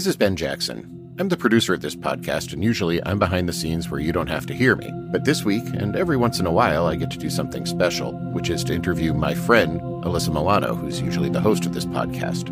This is Ben Jackson. I'm the producer of this podcast, and usually I'm behind the scenes where you don't have to hear me. But this week, and every once in a while, I get to do something special, which is to interview my friend, Alyssa Milano, who's usually the host of this podcast.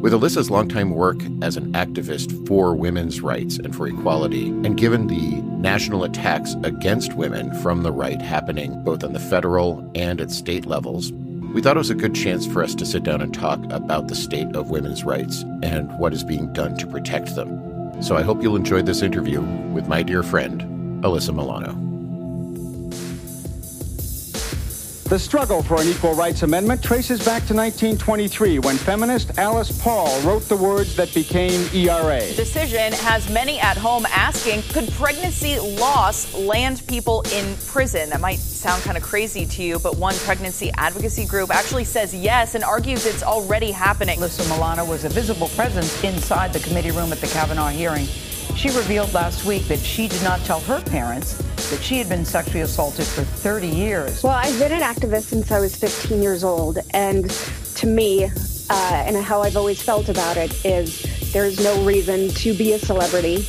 With Alyssa's longtime work as an activist for women's rights and for equality, and given the national attacks against women from the right happening both on the federal and at state levels, we thought it was a good chance for us to sit down and talk about the state of women's rights and what is being done to protect them. So I hope you'll enjoy this interview with my dear friend, Alyssa Milano. The struggle for an equal rights amendment traces back to 1923 when feminist Alice Paul wrote the words that became ERA. The Decision has many at home asking could pregnancy loss land people in prison? That might sound kind of crazy to you, but one pregnancy advocacy group actually says yes and argues it's already happening. Alyssa Milano was a visible presence inside the committee room at the Kavanaugh hearing. She revealed last week that she did not tell her parents that she had been sexually assaulted for 30 years. Well, I've been an activist since I was 15 years old, and to me, uh, and how I've always felt about it, is there's no reason to be a celebrity,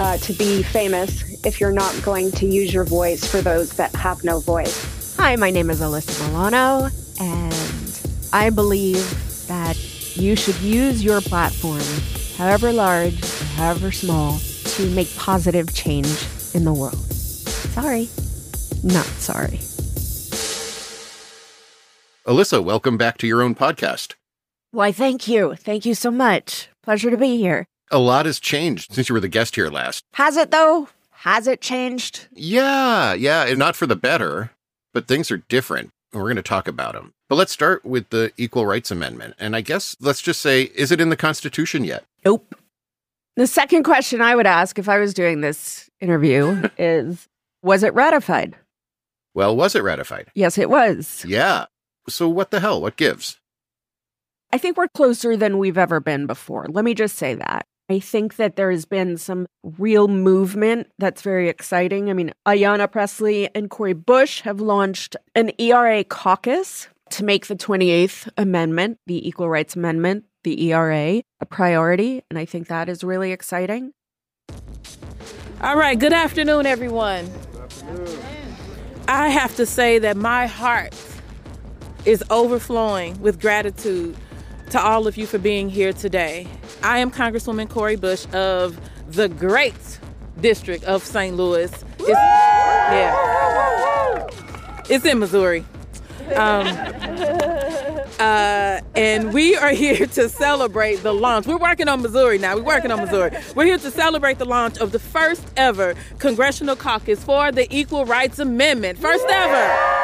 uh, to be famous, if you're not going to use your voice for those that have no voice. Hi, my name is Alyssa Milano, and I believe that you should use your platform, however large or however small, to make positive change in the world. Sorry, not sorry. Alyssa, welcome back to your own podcast. Why, thank you. Thank you so much. Pleasure to be here. A lot has changed since you were the guest here last. Has it, though? Has it changed? Yeah, yeah, and not for the better, but things are different. and We're going to talk about them. But let's start with the Equal Rights Amendment. And I guess let's just say, is it in the Constitution yet? Nope. The second question I would ask if I was doing this interview is Was it ratified? Well, was it ratified? Yes, it was. Yeah. So what the hell? What gives? I think we're closer than we've ever been before. Let me just say that. I think that there has been some real movement that's very exciting. I mean, Ayanna Pressley and Cori Bush have launched an ERA caucus to make the 28th Amendment, the Equal Rights Amendment, the ERA, a priority. And I think that is really exciting. All right, good afternoon, everyone. I have to say that my heart is overflowing with gratitude to all of you for being here today. I am Congresswoman Cori Bush of the great district of St. Louis. It's, yeah, it's in Missouri. Um, uh, and we are here to celebrate the launch. We're working on Missouri now. We're working on Missouri. We're here to celebrate the launch of the first ever congressional caucus for the Equal Rights Amendment. First ever.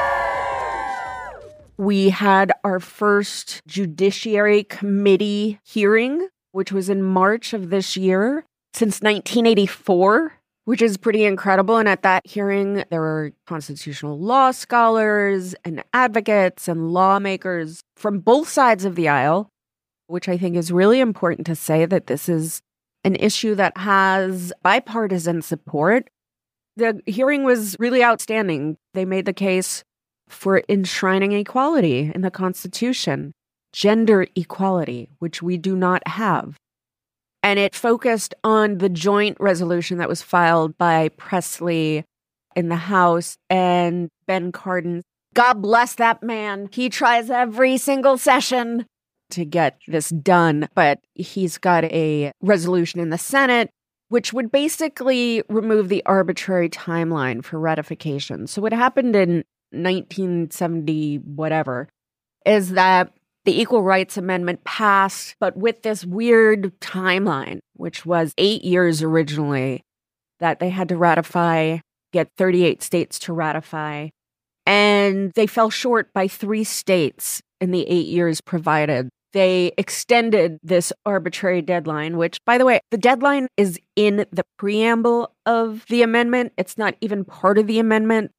We had our first Judiciary Committee hearing, which was in March of this year. Since 1984, which is pretty incredible. And at that hearing, there were constitutional law scholars and advocates and lawmakers from both sides of the aisle, which I think is really important to say that this is an issue that has bipartisan support. The hearing was really outstanding. They made the case for enshrining equality in the Constitution, gender equality, which we do not have. And it focused on the joint resolution that was filed by Pressley in the House and Ben Cardin. God bless that man. He tries every single session to get this done, but he's got a resolution in the Senate which would basically remove the arbitrary timeline for ratification. So, what happened in 1970, whatever, is that the Equal Rights Amendment passed, but with this weird timeline, which was eight years originally, that they had to ratify, get 38 states to ratify. And they fell short by three states in the eight years provided. They extended this arbitrary deadline, which, by the way, the deadline is in the preamble of the amendment. It's not even part of the amendment.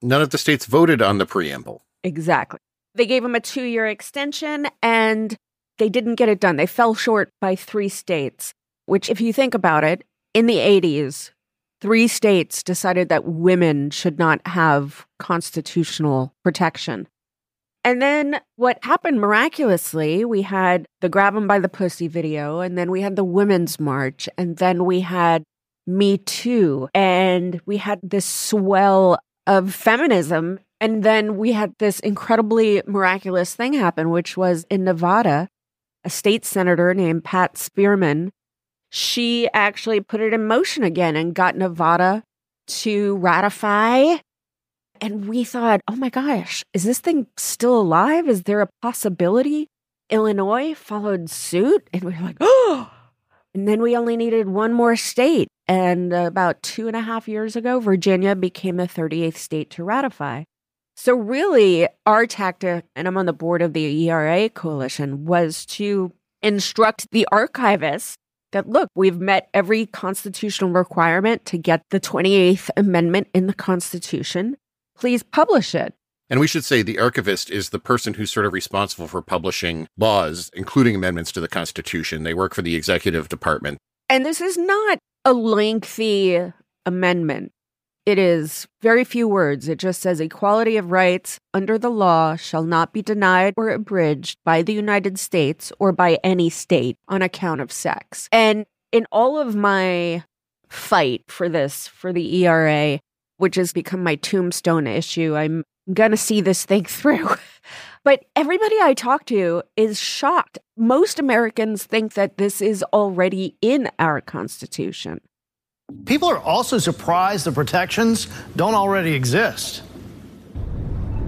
None of the states voted on the preamble. Exactly. They gave him a two year extension and they didn't get it done. They fell short by three states, which, if you think about it, in the 80s, three states decided that women should not have constitutional protection. And then what happened miraculously, we had the grab 'em by the pussy video, and then we had the women's march, and then we had Me Too, and we had this swell of feminism and then we had this incredibly miraculous thing happen, which was in Nevada, a state senator named Pat Spearman. She actually put it in motion again and got Nevada to ratify. And we thought, oh my gosh, is this thing still alive? Is there a possibility? Illinois followed suit. And we were like, oh. And then we only needed one more state. And about two and a half years ago, Virginia became the 38th state to ratify. So, really, our tactic, and I'm on the board of the ERA coalition, was to instruct the archivists that look, we've met every constitutional requirement to get the 28th Amendment in the Constitution. Please publish it. And we should say the archivist is the person who's sort of responsible for publishing laws, including amendments to the Constitution. They work for the executive department. And this is not a lengthy amendment. It is very few words. It just says equality of rights under the law shall not be denied or abridged by the United States or by any state on account of sex. And in all of my fight for this, for the ERA, which has become my tombstone issue, I'm going to see this thing through. but everybody I talk to is shocked. Most Americans think that this is already in our Constitution. People are also surprised the protections don't already exist.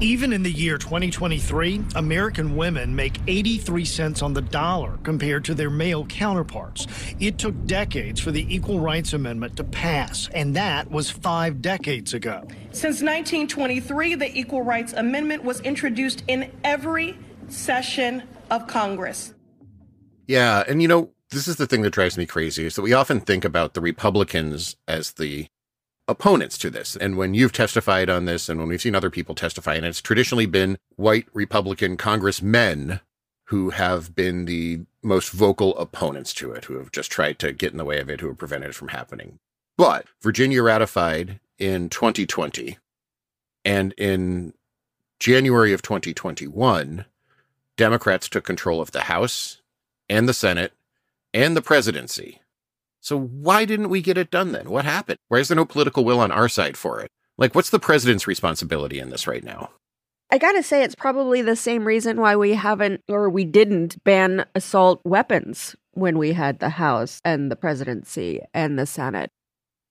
Even in the year 2023, American women make 83 cents on the dollar compared to their male counterparts. It took decades for the Equal Rights Amendment to pass, and that was five decades ago. Since 1923, the Equal Rights Amendment was introduced in every session of Congress. Yeah, and you know, this is the thing that drives me crazy is that we often think about the Republicans as the opponents to this. And when you've testified on this and when we've seen other people testify, and it's traditionally been white Republican congressmen who have been the most vocal opponents to it, who have just tried to get in the way of it, who have prevented it from happening. But Virginia ratified in 2020. And in January of 2021, Democrats took control of the House and the Senate and the presidency. So why didn't we get it done then? What happened? Why is there no political will on our side for it? Like, what's the president's responsibility in this right now? I gotta say, it's probably the same reason why we haven't or we didn't ban assault weapons when we had the House and the presidency and the Senate.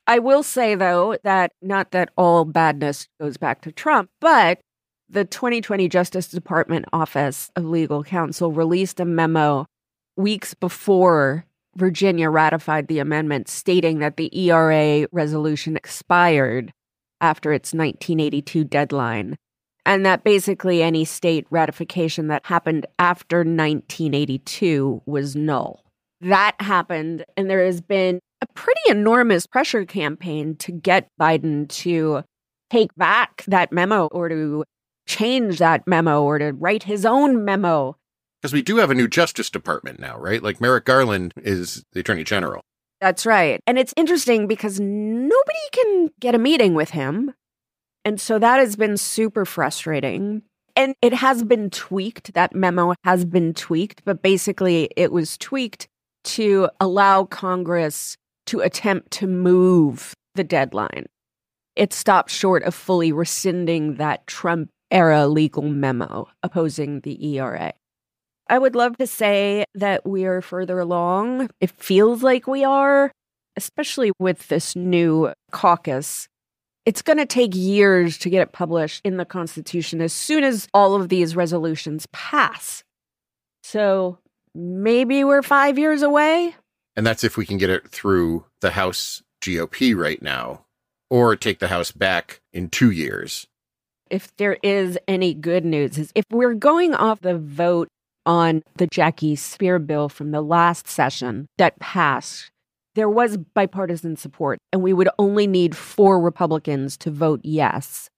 I will say, though, that not that all badness goes back to Trump, but the 2020 Justice Department Office of Legal Counsel released a memo weeks before Virginia ratified the amendment, stating that the ERA resolution expired after its 1982 deadline, and that basically any state ratification that happened after 1982 was null. That happened, and there has been a pretty enormous pressure campaign to get Biden to take back that memo or to change that memo or to write his own memo. Because we do have a new Justice Department now, right? Like Merrick Garland is the Attorney General. That's right. And it's interesting because nobody can get a meeting with him. And so that has been super frustrating. And it has been tweaked. That memo has been tweaked, but basically it was tweaked to allow Congress to attempt to move the deadline. It stopped short of fully rescinding that Trump era legal memo opposing the ERA. I would love to say that we are further along. It feels like we are, especially with this new caucus. It's going to take years to get it published in the Constitution as soon as all of these resolutions pass. So maybe we're five years away. And that's if we can get it through the House GOP right now, or take the House back in two years. If there is any good news, is if we're going off the vote on the Jackie Speier bill from the last session that passed, there was bipartisan support, and we would only need four Republicans to vote yes.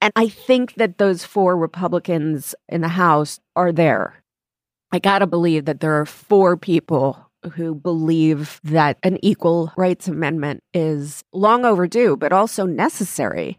And I think that those four Republicans in the House are there. I got to believe that there are four people who believe that an equal rights amendment is long overdue, but also necessary.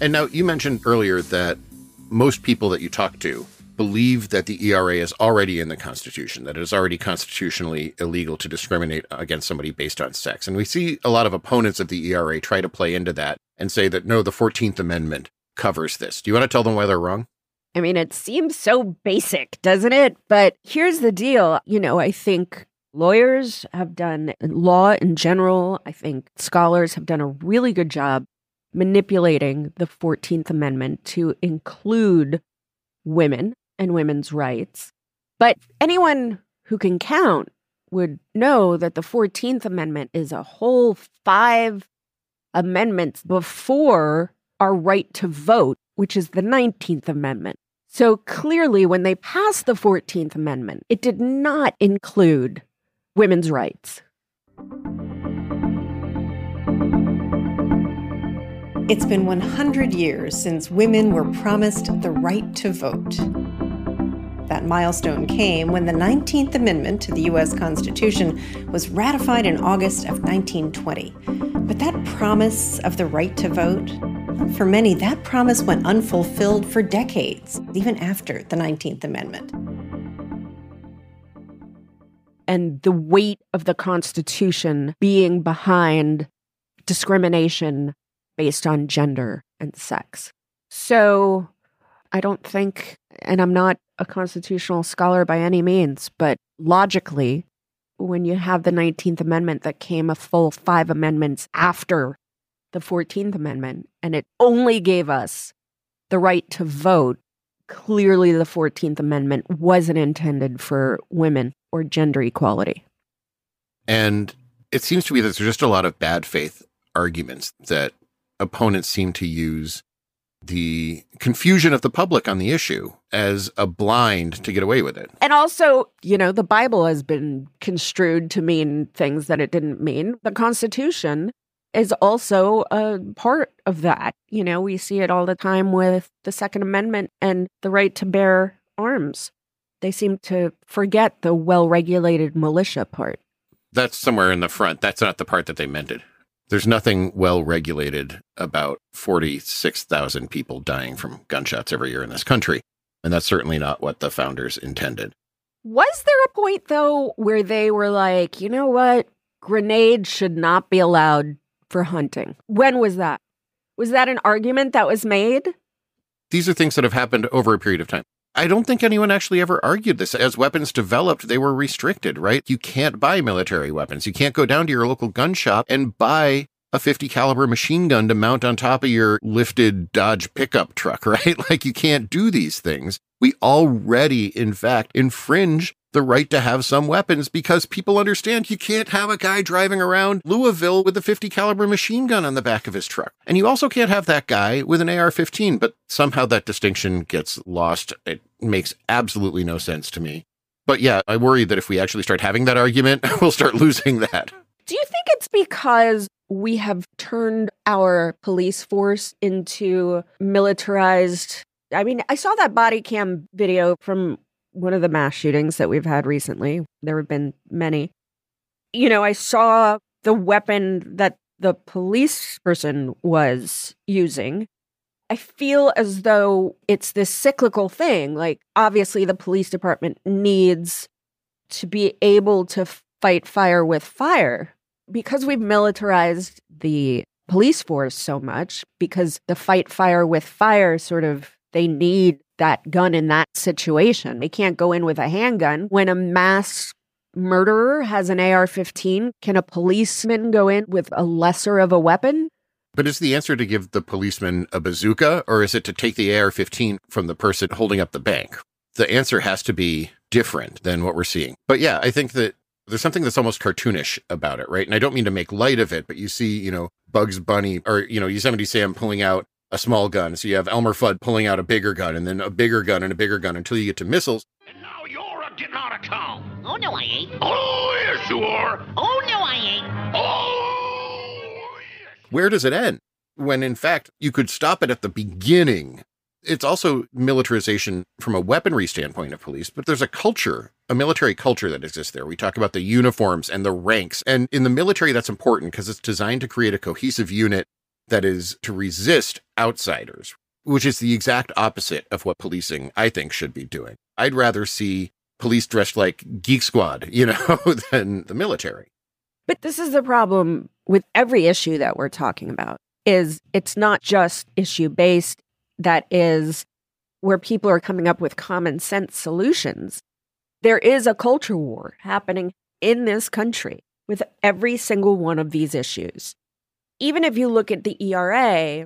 And now you mentioned earlier that most people that you talk to believe that the ERA is already in the Constitution, that it is already constitutionally illegal to discriminate against somebody based on sex. And we see a lot of opponents of the ERA try to play into that and say that no, the 14th Amendment covers this. Do you want to tell them why they're wrong? I mean, it seems so basic, doesn't it? But here's the deal. You know, I think lawyers have done law in general. I think scholars have done a really good job manipulating the 14th Amendment to include women and women's rights. But anyone who can count would know that the 14th Amendment is a whole five amendments before our right to vote, which is the 19th Amendment. So clearly, when they passed the 14th Amendment, it did not include women's rights. It's been 100 years since women were promised the right to vote. That milestone came when the 19th Amendment to the U.S. Constitution was ratified in August of 1920. But that promise of the right to vote, for many, that promise went unfulfilled for decades, even after the 19th Amendment. And the weight of the Constitution being behind discrimination based on gender and sex. So I don't think, and I'm not a constitutional scholar by any means, but logically, when you have the 19th Amendment that came a full five amendments after the 14th Amendment, and it only gave us the right to vote, clearly the 14th Amendment wasn't intended for women or gender equality. And it seems to me that there's just a lot of bad faith arguments that opponents seem to use the confusion of the public on the issue as a blind to get away with it. And also, you know, the Bible has been construed to mean things that it didn't mean. The Constitution is also a part of that. You know, we see it all the time with the Second Amendment and the right to bear arms. They seem to forget the well regulated militia part. That's somewhere in the front. That's not the part that they meant it. There's nothing well regulated about 46,000 people dying from gunshots every year in this country. And that's certainly not what the founders intended. Was there a point, though, where they were like, you know what? Grenades should not be allowed for hunting. When was that? Was that an argument that was made? These are things that have happened over a period of time. I don't think anyone actually ever argued this. As weapons developed, they were restricted, right? You can't buy military weapons. You can't go down to your local gun shop and buy a 50 caliber machine gun to mount on top of your lifted Dodge pickup truck, right? Like you can't do these things. We already, in fact, infringe the right to have some weapons because people understand you can't have a guy driving around Louisville with a 50 caliber machine gun on the back of his truck. And you also can't have that guy with an AR-15, but somehow that distinction gets lost. It makes absolutely no sense to me. But yeah, I worry that if we actually start having that argument, we'll start losing that. Do you think it's because we have turned our police force into militarized? I mean, I saw that body cam video from one of the mass shootings that we've had recently. There have been many. You know, I saw the weapon that the police person was using. I feel as though it's this cyclical thing. Like, obviously, the police department needs to be able to fight fire with fire because we've militarized the police force so much, because the fight fire with fire sort of they need that gun in that situation. They can't go in with a handgun. When a mass murderer has an AR 15, can a policeman go in with a lesser of a weapon? But is the answer to give the policeman a bazooka or is it to take the AR 15 from the person holding up the bank? The answer has to be different than what we're seeing. But yeah, I think that there's something that's almost cartoonish about it, right? And I don't mean to make light of it, but you see, you know, Bugs Bunny or, you know, Yosemite Sam pulling out a small gun. So you have Elmer Fudd pulling out a bigger gun and then a bigger gun and a bigger gun until you get to missiles. And now you're a getting out of town. Oh, no, I ain't. Oh, yes, you are. Oh, no, I ain't. Oh, Where does it end? When in fact, you could stop it at the beginning. It's also militarization from a weaponry standpoint of police, but there's a culture, a military culture that exists there. We talk about the uniforms and the ranks. And in the military, that's important because it's designed to create a cohesive unit that is to resist outsiders, which is the exact opposite of what policing, I think, should be doing. I'd rather see police dressed like Geek Squad, you know, than the military. But this is the problem with every issue that we're talking about is it's not just issue based that is where people are coming up with common sense solutions. There is a culture war happening in this country with every single one of these issues even if you look at the ERA,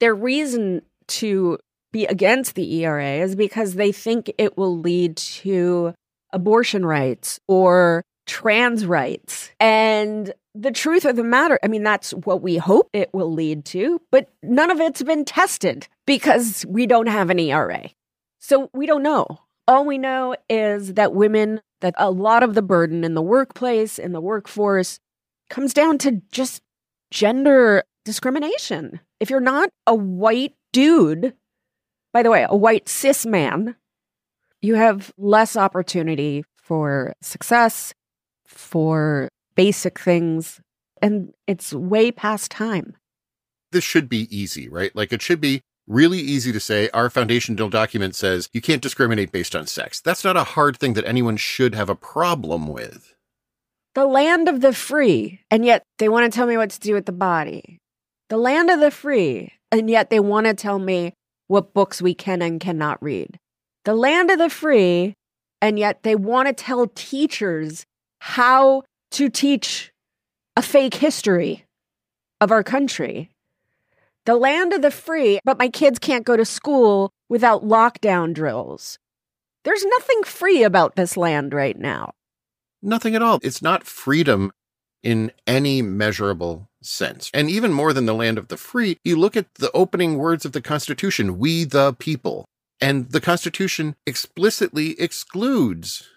their reason to be against the ERA is because they think it will lead to abortion rights or trans rights. And the truth of the matter, I mean, that's what we hope it will lead to, but none of it's been tested because we don't have an ERA. So we don't know. All we know is that women, that a lot of the burden in the workplace, in the workforce, comes down to just gender discrimination. If you're not a white dude, by the way, a white cis man, you have less opportunity for success, for basic things, and it's way past time. This should be easy, right? Like it should be really easy to say our foundational document says you can't discriminate based on sex. That's not a hard thing that anyone should have a problem with the land of the free, and yet they want to tell me what to do with the body. The land of the free, and yet they want to tell me what books we can and cannot read. The land of the free, and yet they want to tell teachers how to teach a fake history of our country. The land of the free, but my kids can't go to school without lockdown drills. There's nothing free about this land right now. Nothing at all. It's not freedom in any measurable sense. And even more than the land of the free, you look at the opening words of the Constitution, we the people. And the Constitution explicitly excludes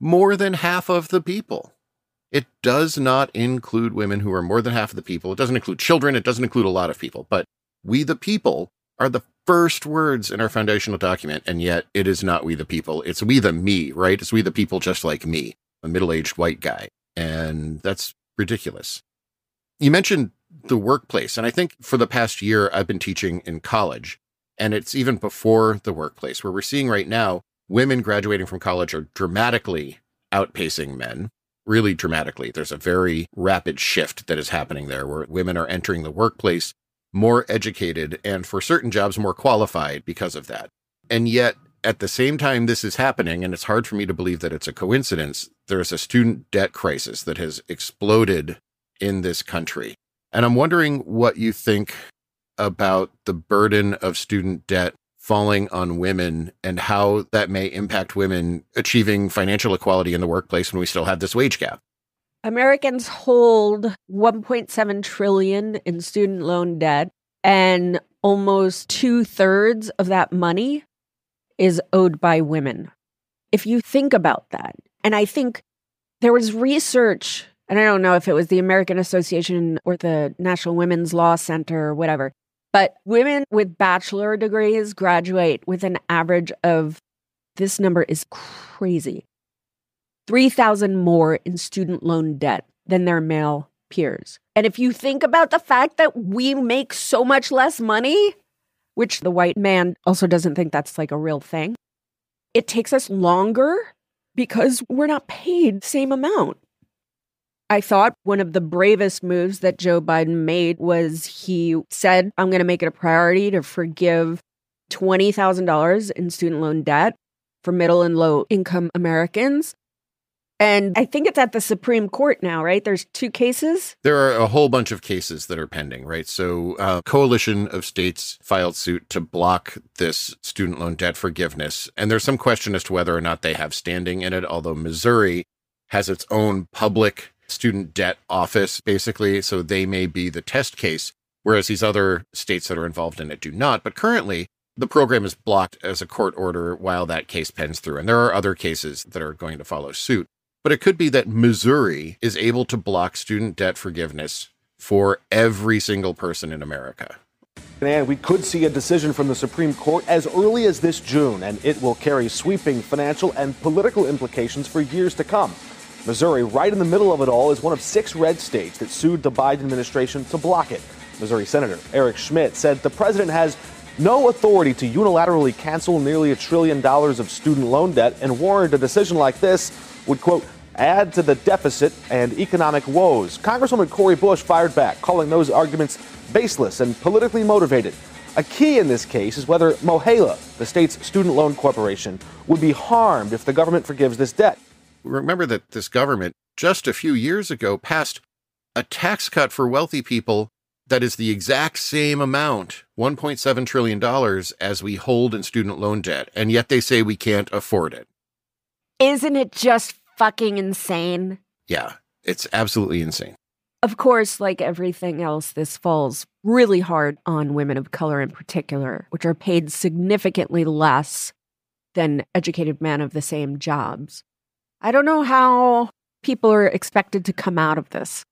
more than half of the people. It does not include women who are more than half of the people. It doesn't include children. It doesn't include a lot of people. But we the people are the first words in our foundational document. And yet it is not we the people. It's we the me, right? It's we the people just like me a middle aged white guy. And that's ridiculous. You mentioned the workplace. And I think for the past year, I've been teaching in college, and it's even before the workplace where we're seeing right now women graduating from college are dramatically outpacing men, really dramatically. There's a very rapid shift that is happening there where women are entering the workplace more educated and for certain jobs more qualified because of that. And yet, at the same time this is happening, and it's hard for me to believe that it's a coincidence, there's a student debt crisis that has exploded in this country. And I'm wondering what you think about the burden of student debt falling on women and how that may impact women achieving financial equality in the workplace when we still have this wage gap. Americans hold 1.7 trillion in student loan debt and almost two thirds of that money is owed by women. If you think about that, and I think there was research, and I don't know if it was the American Association or the National Women's Law Center or whatever, but women with bachelor degrees graduate with an average of this number is crazy 3,000 more in student loan debt than their male peers. And if you think about the fact that we make so much less money, which the white man also doesn't think that's like a real thing, it takes us longer because we're not paid same amount. I thought one of the bravest moves that Joe Biden made was he said, I'm going to make it a priority to forgive $20,000 in student loan debt for middle and low income Americans. And I think it's at the Supreme Court now, right? There's two cases. There are a whole bunch of cases that are pending, right? So, a coalition of states filed suit to block this student loan debt forgiveness. And there's some question as to whether or not they have standing in it, although Missouri has its own public student debt office, basically. So, they may be the test case, whereas these other states that are involved in it do not. But currently, the program is blocked as a court order while that case pens through. And there are other cases that are going to follow suit. But it could be that Missouri is able to block student debt forgiveness for every single person in America. And we could see a decision from the Supreme Court as early as this June, and it will carry sweeping financial and political implications for years to come. Missouri, right in the middle of it all, is one of six red states that sued the Biden administration to block it. Missouri Senator Eric Schmitt said the president has no authority to unilaterally cancel nearly a trillion dollars of student loan debt and warned a decision like this would, quote, add to the deficit and economic woes. Congresswoman Cori Bush fired back, calling those arguments baseless and politically motivated. A key in this case is whether MOHELA, the state's student loan corporation, would be harmed if the government forgives this debt. Remember that this government just a few years ago passed a tax cut for wealthy people that is the exact same amount, $1.7 trillion, as we hold in student loan debt. And yet they say we can't afford it. Isn't it just fucking insane? Yeah, it's absolutely insane. Of course, like everything else, this falls really hard on women of color in particular, which are paid significantly less than educated men of the same jobs. I don't know how people are expected to come out of this.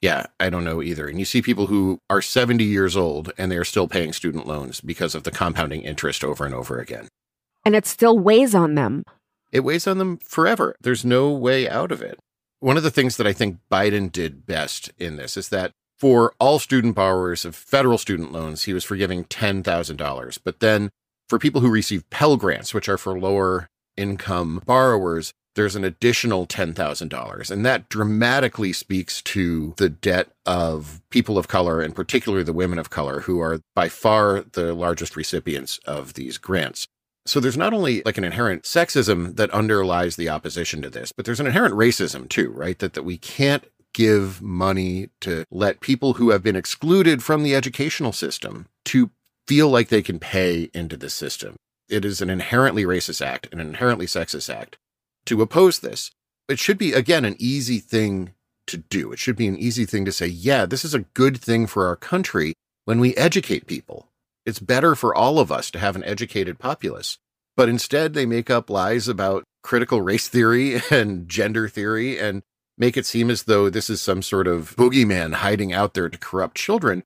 Yeah, I don't know either. And you see people who are 70 years old and they are still paying student loans because of the compounding interest over and over again. And it still weighs on them. It weighs on them forever. There's no way out of it. One of the things that I think Biden did best in this is that for all student borrowers of federal student loans, he was forgiving $10,000. But then for people who receive Pell Grants, which are for lower income borrowers, there's an additional $10,000. And that dramatically speaks to the debt of people of color, and particularly the women of color, who are by far the largest recipients of these grants. So there's not only like an inherent sexism that underlies the opposition to this, but there's an inherent racism too, right? That that we can't give money to let people who have been excluded from the educational system to feel like they can pay into the system. It is an inherently racist act, an inherently sexist act to oppose this. It should be, again, an easy thing to do. It should be an easy thing to say, yeah, this is a good thing for our country when we educate people. It's better for all of us to have an educated populace. But instead, they make up lies about critical race theory and gender theory and make it seem as though this is some sort of boogeyman hiding out there to corrupt children,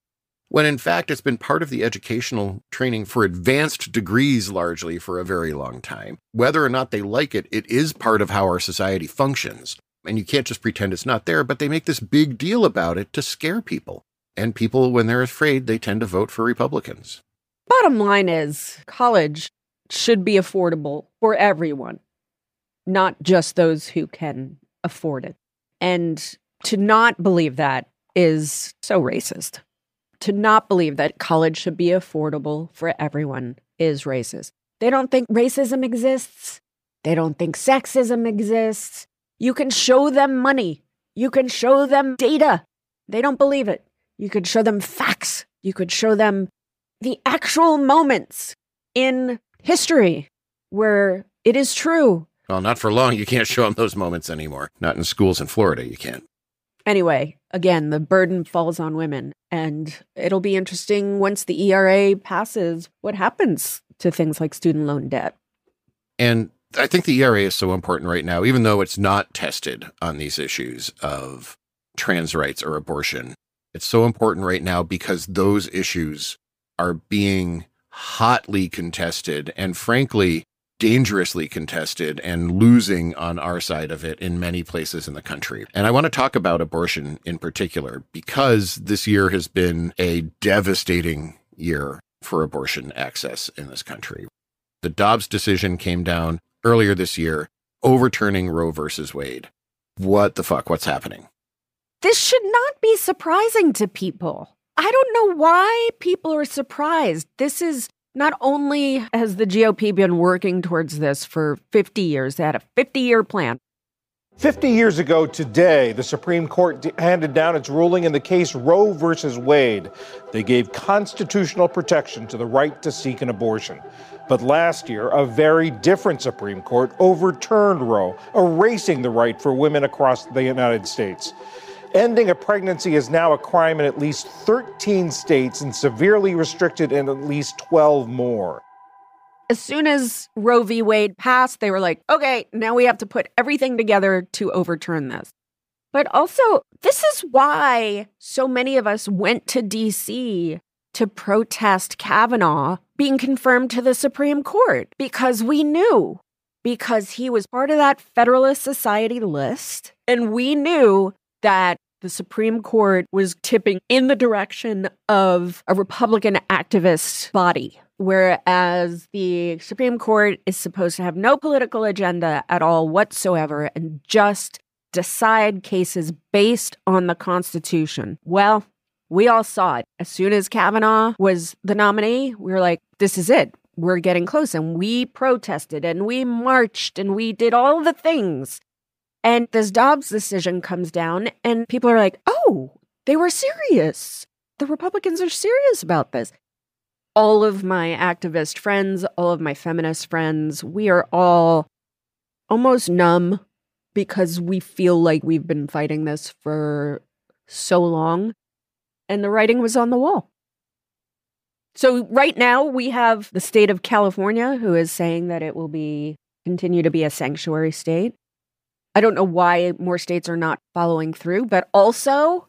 when in fact it's been part of the educational training for advanced degrees largely for a very long time. Whether or not they like it, it is part of how our society functions. And you can't just pretend it's not there, but they make this big deal about it to scare people. And people, when they're afraid, they tend to vote for Republicans. Bottom line is college should be affordable for everyone, not just those who can afford it. And to not believe that is so racist. To not believe that college should be affordable for everyone is racist. They don't think racism exists. They don't think sexism exists. You can show them money. You can show them data. They don't believe it. You could show them facts. You could show them the actual moments in history where it is true. Well, not for long. You can't show them those moments anymore. Not in schools in Florida, you can't. Anyway, again, the burden falls on women. And it'll be interesting once the ERA passes what happens to things like student loan debt. And I think the ERA is so important right now, even though it's not tested on these issues of trans rights or abortion. It's so important right now because those issues are being hotly contested and frankly dangerously contested and losing on our side of it in many places in the country. And I want to talk about abortion in particular because this year has been a devastating year for abortion access in this country. The Dobbs decision came down earlier this year, overturning Roe versus Wade. What the fuck? What's happening? This should not be surprising to people. I don't know why people are surprised. This is not only has the GOP been working towards this for 50 years, they had a 50 year plan. 50 years ago today, the Supreme Court handed down its ruling in the case Roe versus Wade. They gave constitutional protection to the right to seek an abortion. But last year, a very different Supreme Court overturned Roe, erasing the right for women across the United States. Ending a pregnancy is now a crime in at least 13 states and severely restricted in at least 12 more. As soon as Roe v. Wade passed, they were like, okay, now we have to put everything together to overturn this. But also, this is why so many of us went to DC to protest Kavanaugh being confirmed to the Supreme Court because we knew, because he was part of that Federalist Society list, and we knew that the Supreme Court was tipping in the direction of a Republican activist body, whereas the Supreme Court is supposed to have no political agenda at all whatsoever and just decide cases based on the Constitution. Well, we all saw it. As soon as Kavanaugh was the nominee, we were like, this is it. We're getting close. And we protested and we marched and we did all the things and this Dobbs decision comes down, and people are like, oh, they were serious. The Republicans are serious about this. All of my activist friends, all of my feminist friends, we are all almost numb because we feel like we've been fighting this for so long. And the writing was on the wall. So right now we have the state of California who is saying that it will be continue to be a sanctuary state. I don't know why more states are not following through, but also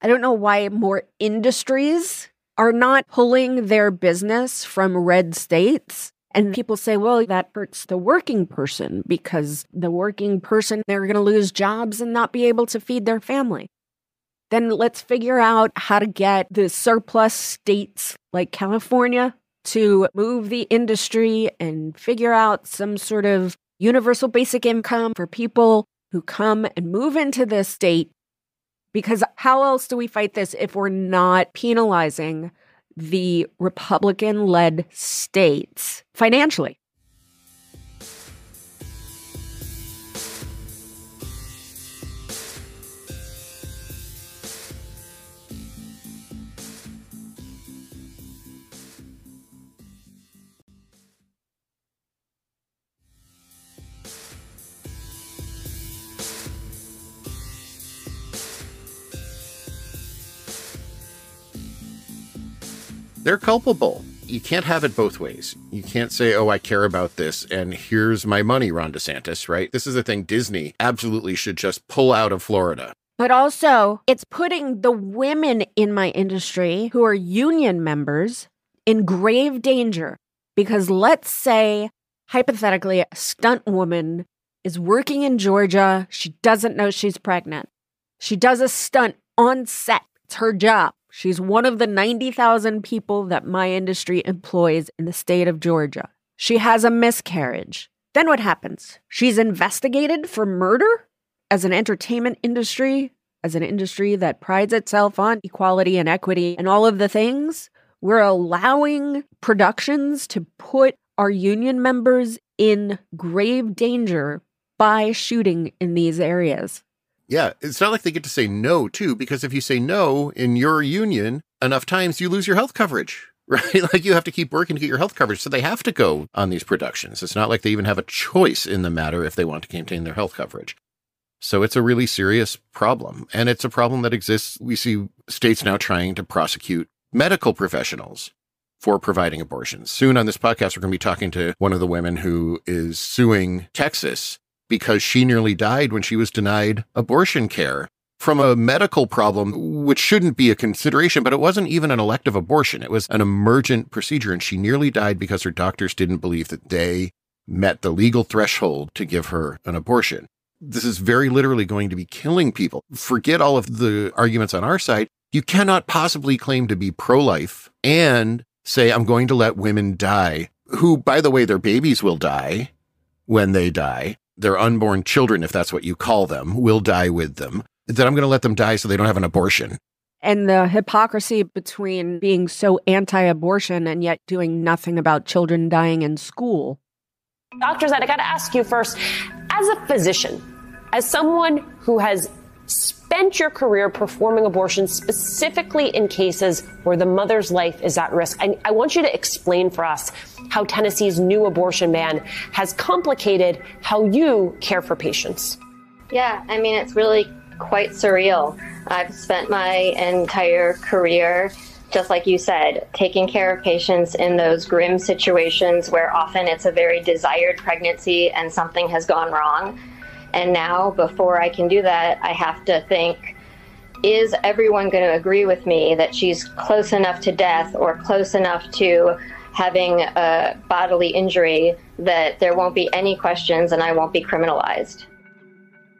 I don't know why more industries are not pulling their business from red states. And people say, well, that hurts the working person because the working person, they're going to lose jobs and not be able to feed their family. Then let's figure out how to get the surplus states like California to move the industry and figure out some sort of universal basic income for people who come and move into this state. Because how else do we fight this if we're not penalizing the Republican led states financially? They're culpable. You can't have it both ways. You can't say, oh, I care about this and here's my money, Ron DeSantis, right? This is the thing Disney absolutely should just pull out of Florida. But also, it's putting the women in my industry who are union members in grave danger. Because let's say, hypothetically, a stunt woman is working in Georgia. She doesn't know she's pregnant. She does a stunt on set. It's her job. She's one of the 90,000 people that my industry employs in the state of Georgia. She has a miscarriage. Then what happens? She's investigated for murder as an entertainment industry, as an industry that prides itself on equality and equity and all of the things. We're allowing productions to put our union members in grave danger by shooting in these areas. Yeah, it's not like they get to say no, too, because if you say no in your union enough times, you lose your health coverage, right? Like you have to keep working to get your health coverage. So they have to go on these productions. It's not like they even have a choice in the matter if they want to maintain their health coverage. So it's a really serious problem. And it's a problem that exists. We see states now trying to prosecute medical professionals for providing abortions. Soon on this podcast, we're going to be talking to one of the women who is suing Texas because she nearly died when she was denied abortion care from a medical problem, which shouldn't be a consideration, but it wasn't even an elective abortion. It was an emergent procedure. And she nearly died because her doctors didn't believe that they met the legal threshold to give her an abortion. This is very literally going to be killing people. Forget all of the arguments on our side. You cannot possibly claim to be pro life and say, I'm going to let women die, who, by the way, their babies will die when they die their unborn children, if that's what you call them, will die with them, that I'm going to let them die so they don't have an abortion. And the hypocrisy between being so anti abortion and yet doing nothing about children dying in school. Dr. Zed, I got to ask you first, as a physician, as someone who has spent your career performing abortions specifically in cases where the mother's life is at risk. I, I, want you to explain for us how Tennessee's new abortion ban has complicated how you care for patients. Yeah, I mean, it's really quite surreal. I've spent my entire career, just like you said, taking care of patients in those grim situations where often it's a very desired pregnancy and something has gone wrong and now, before I can do that, I have to think is everyone going to agree with me that she's close enough to death or close enough to having a bodily injury that there won't be any questions and I won't be criminalized?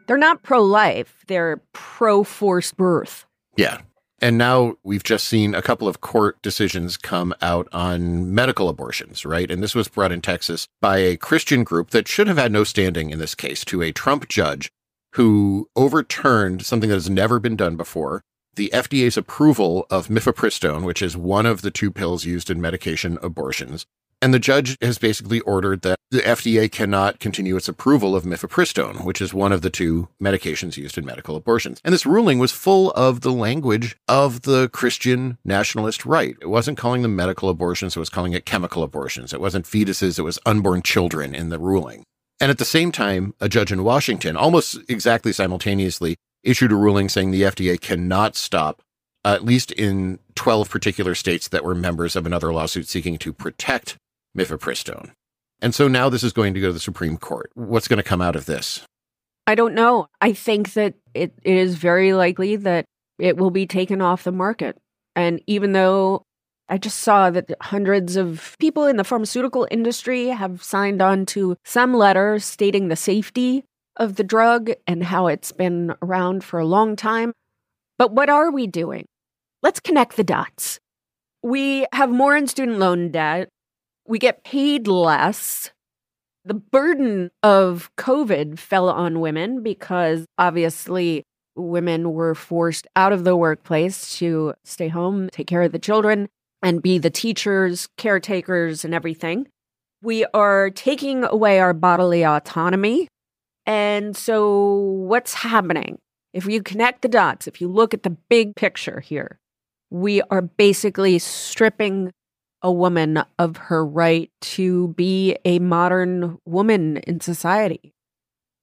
They're not pro life, they're pro forced birth. Yeah. And now we've just seen a couple of court decisions come out on medical abortions, right? And this was brought in Texas by a Christian group that should have had no standing in this case to a Trump judge who overturned something that has never been done before the FDA's approval of mifepristone, which is one of the two pills used in medication abortions, and the judge has basically ordered that the FDA cannot continue its approval of mifepristone, which is one of the two medications used in medical abortions. And this ruling was full of the language of the Christian nationalist right. It wasn't calling them medical abortions, it was calling it chemical abortions. It wasn't fetuses, it was unborn children in the ruling. And at the same time, a judge in Washington, almost exactly simultaneously, issued a ruling saying the FDA cannot stop at least in 12 particular states that were members of another lawsuit seeking to protect mifepristone. And so now this is going to go to the Supreme Court. What's going to come out of this? I don't know. I think that it is very likely that it will be taken off the market. And even though I just saw that hundreds of people in the pharmaceutical industry have signed on to some letter stating the safety of the drug and how it's been around for a long time. But what are we doing? Let's connect the dots. We have more in student loan debt we get paid less. The burden of COVID fell on women because obviously women were forced out of the workplace to stay home, take care of the children, and be the teachers, caretakers, and everything. We are taking away our bodily autonomy. And so, what's happening? If you connect the dots, if you look at the big picture here, we are basically stripping a woman of her right to be a modern woman in society.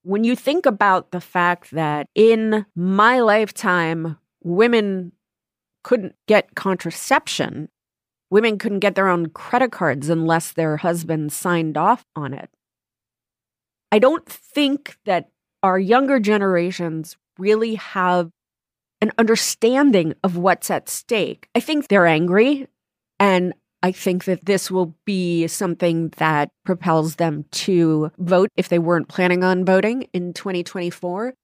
When you think about the fact that in my lifetime, women couldn't get contraception, women couldn't get their own credit cards unless their husband signed off on it. I don't think that our younger generations really have an understanding of what's at stake. I think they're angry and I think that this will be something that propels them to vote if they weren't planning on voting in 2024.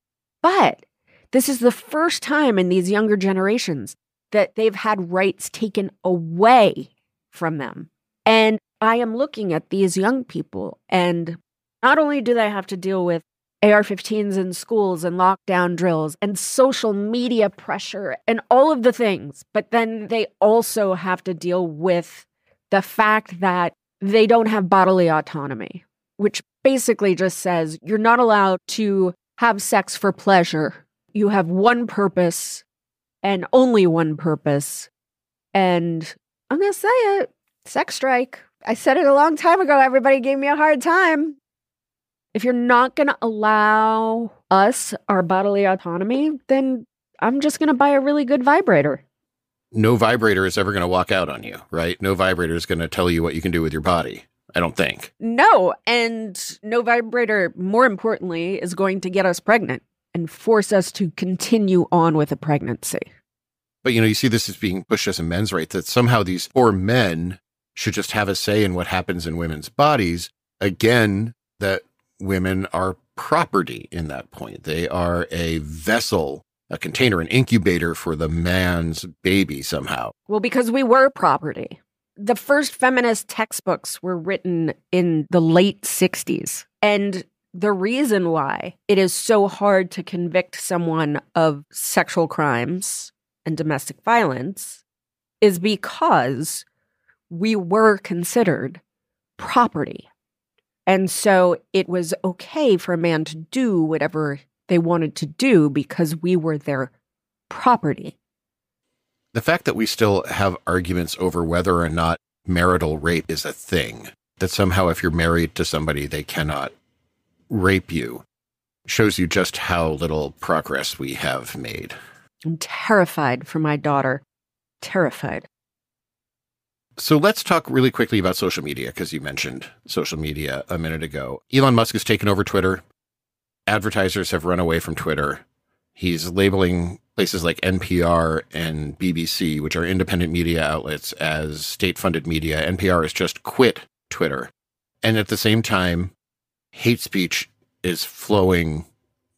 But this is the first time in these younger generations that they've had rights taken away from them. And I am looking at these young people, and not only do they have to deal with AR 15s in schools and lockdown drills and social media pressure and all of the things, but then they also have to deal with the fact that they don't have bodily autonomy, which basically just says you're not allowed to have sex for pleasure. You have one purpose and only one purpose. And I'm going to say it sex strike. I said it a long time ago. Everybody gave me a hard time. If you're not going to allow us our bodily autonomy, then I'm just going to buy a really good vibrator. No vibrator is ever going to walk out on you, right? No vibrator is going to tell you what you can do with your body. I don't think. No. And no vibrator, more importantly, is going to get us pregnant and force us to continue on with a pregnancy. But you know, you see this as being pushed as a men's right that somehow these poor men should just have a say in what happens in women's bodies. Again, that women are property in that point. They are a vessel, a container, an incubator for the man's baby somehow. Well, because we were property. The first feminist textbooks were written in the late 60s. And the reason why it is so hard to convict someone of sexual crimes and domestic violence is because we were considered property. And so it was okay for a man to do whatever they wanted to do because we were their property. The fact that we still have arguments over whether or not marital rape is a thing, that somehow if you're married to somebody, they cannot rape you, shows you just how little progress we have made. I'm terrified for my daughter. Terrified. So let's talk really quickly about social media because you mentioned social media a minute ago. Elon Musk has taken over Twitter. Advertisers have run away from Twitter. He's labeling places like NPR and BBC, which are independent media outlets, as state funded media. NPR has just quit Twitter. And at the same time, hate speech is flowing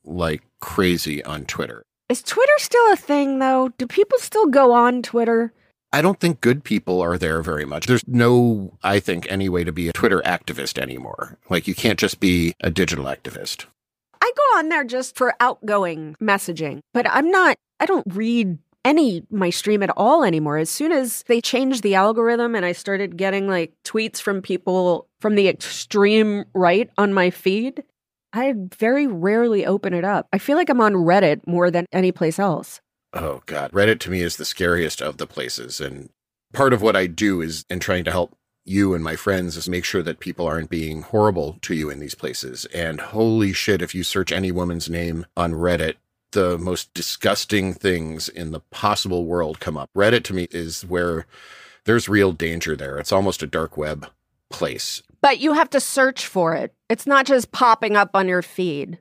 like crazy on Twitter. Is Twitter still a thing, though? Do people still go on Twitter? I don't think good people are there very much. There's no, I think, any way to be a Twitter activist anymore. Like, you can't just be a digital activist. Go on there just for outgoing messaging, but I'm not, I don't read any my stream at all anymore. As soon as they changed the algorithm and I started getting like tweets from people from the extreme right on my feed, I very rarely open it up. I feel like I'm on Reddit more than any place else. Oh God, Reddit to me is the scariest of the places. And part of what I do is in trying to help you and my friends is make sure that people aren't being horrible to you in these places. And holy shit, if you search any woman's name on Reddit, the most disgusting things in the possible world come up. Reddit to me is where there's real danger there. It's almost a dark web place. But you have to search for it. It's not just popping up on your feed.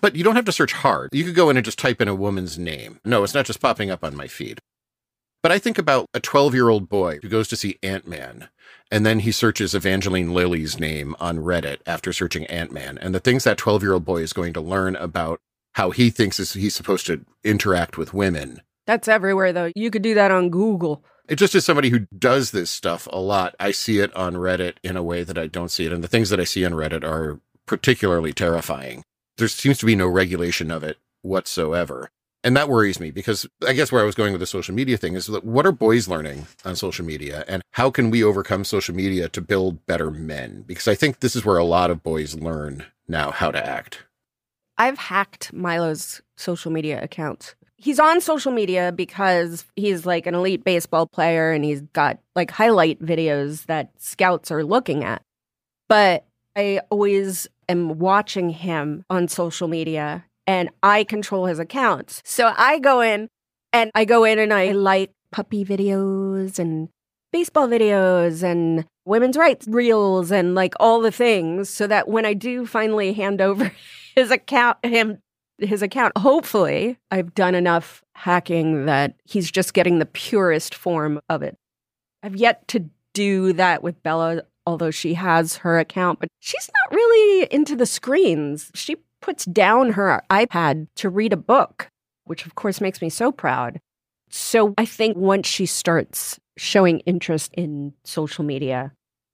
But you don't have to search hard. You could go in and just type in a woman's name. No, it's not just popping up on my feed. But I think about a 12 year old boy who goes to see Ant Man, and then he searches Evangeline Lilly's name on Reddit after searching Ant Man, and the things that 12 year old boy is going to learn about how he thinks is he's supposed to interact with women. That's everywhere, though. You could do that on Google. It just as somebody who does this stuff a lot, I see it on Reddit in a way that I don't see it. And the things that I see on Reddit are particularly terrifying. There seems to be no regulation of it whatsoever. And that worries me because I guess where I was going with the social media thing is that what are boys learning on social media and how can we overcome social media to build better men? Because I think this is where a lot of boys learn now how to act. I've hacked Milo's social media account. He's on social media because he's like an elite baseball player and he's got like highlight videos that scouts are looking at. But I always am watching him on social media and I control his accounts. So I go in and I go in and I like puppy videos and baseball videos and women's rights reels and like all the things so that when I do finally hand over his account him his account hopefully I've done enough hacking that he's just getting the purest form of it. I've yet to do that with Bella although she has her account but she's not really into the screens. She puts down her iPad to read a book, which of course makes me so proud. So I think once she starts showing interest in social media,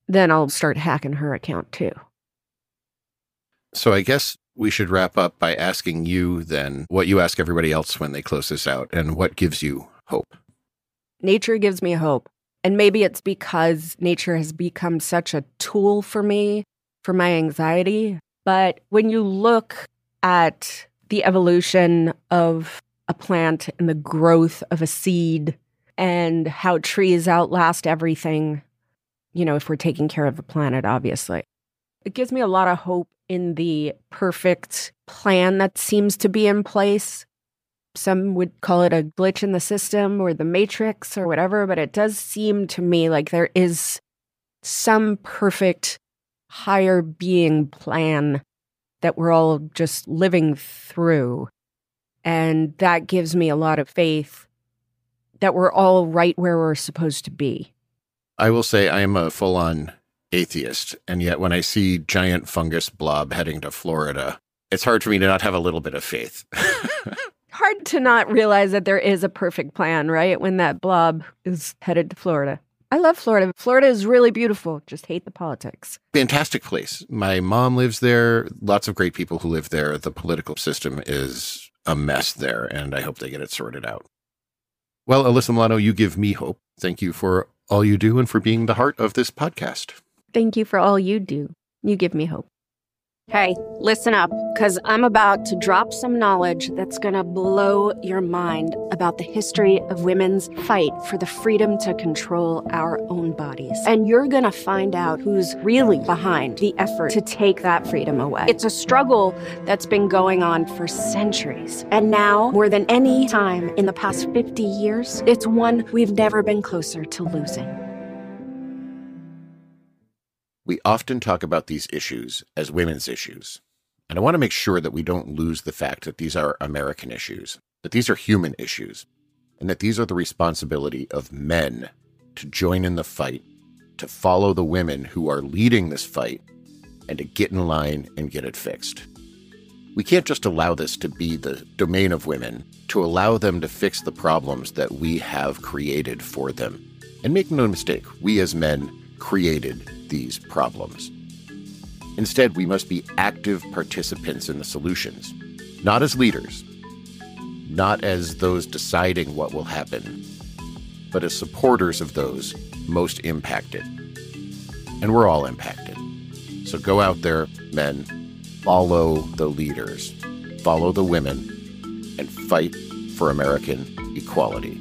then I'll start hacking her account too. So I guess we should wrap up by asking you then what you ask everybody else when they close this out and what gives you hope. Nature gives me hope. And maybe it's because nature has become such a tool for me for my anxiety. But when you look at the evolution of a plant and the growth of a seed and how trees outlast everything, you know, if we're taking care of the planet, obviously, it gives me a lot of hope in the perfect plan that seems to be in place. Some would call it a glitch in the system or the matrix or whatever, but it does seem to me like there is some perfect higher being plan that we're all just living through. And that gives me a lot of faith that we're all right where we're supposed to be. I will say I am a full on atheist, and yet when I see giant fungus blob heading to Florida, it's hard for me to not have a little bit of faith. Hard to not realize that there is a perfect plan, right? When that blob is headed to Florida. I love Florida. Florida is really beautiful. Just hate the politics. Fantastic place. My mom lives there. Lots of great people who live there. The political system is a mess there, and I hope they get it sorted out. Well, Alyssa Milano, you give me hope. Thank you for all you do and for being the heart of this podcast. Thank you for all you do. You give me hope. Hey, listen up, because I'm about to drop some knowledge that's going to blow your mind about the history of women's fight for the freedom to control our own bodies. And you're going to find out who's really behind the effort to take that freedom away. It's a struggle that's been going on for centuries. And now, more than any time in the past 50 years, it's one we've never been closer to losing. We often talk about these issues as women's issues. And I want to make sure that we don't lose the fact that these are American issues, that these are human issues, and that these are the responsibility of men to join in the fight, to follow the women who are leading this fight, and to get in line and get it fixed. We can't just allow this to be the domain of women, to allow them to fix the problems that we have created for them. And make no mistake, we as men created these problems. Instead, we must be active participants in the solutions, not as leaders, not as those deciding what will happen, but as supporters of those most impacted. And we're all impacted. So go out there, men, follow the leaders, follow the women, and fight for American equality.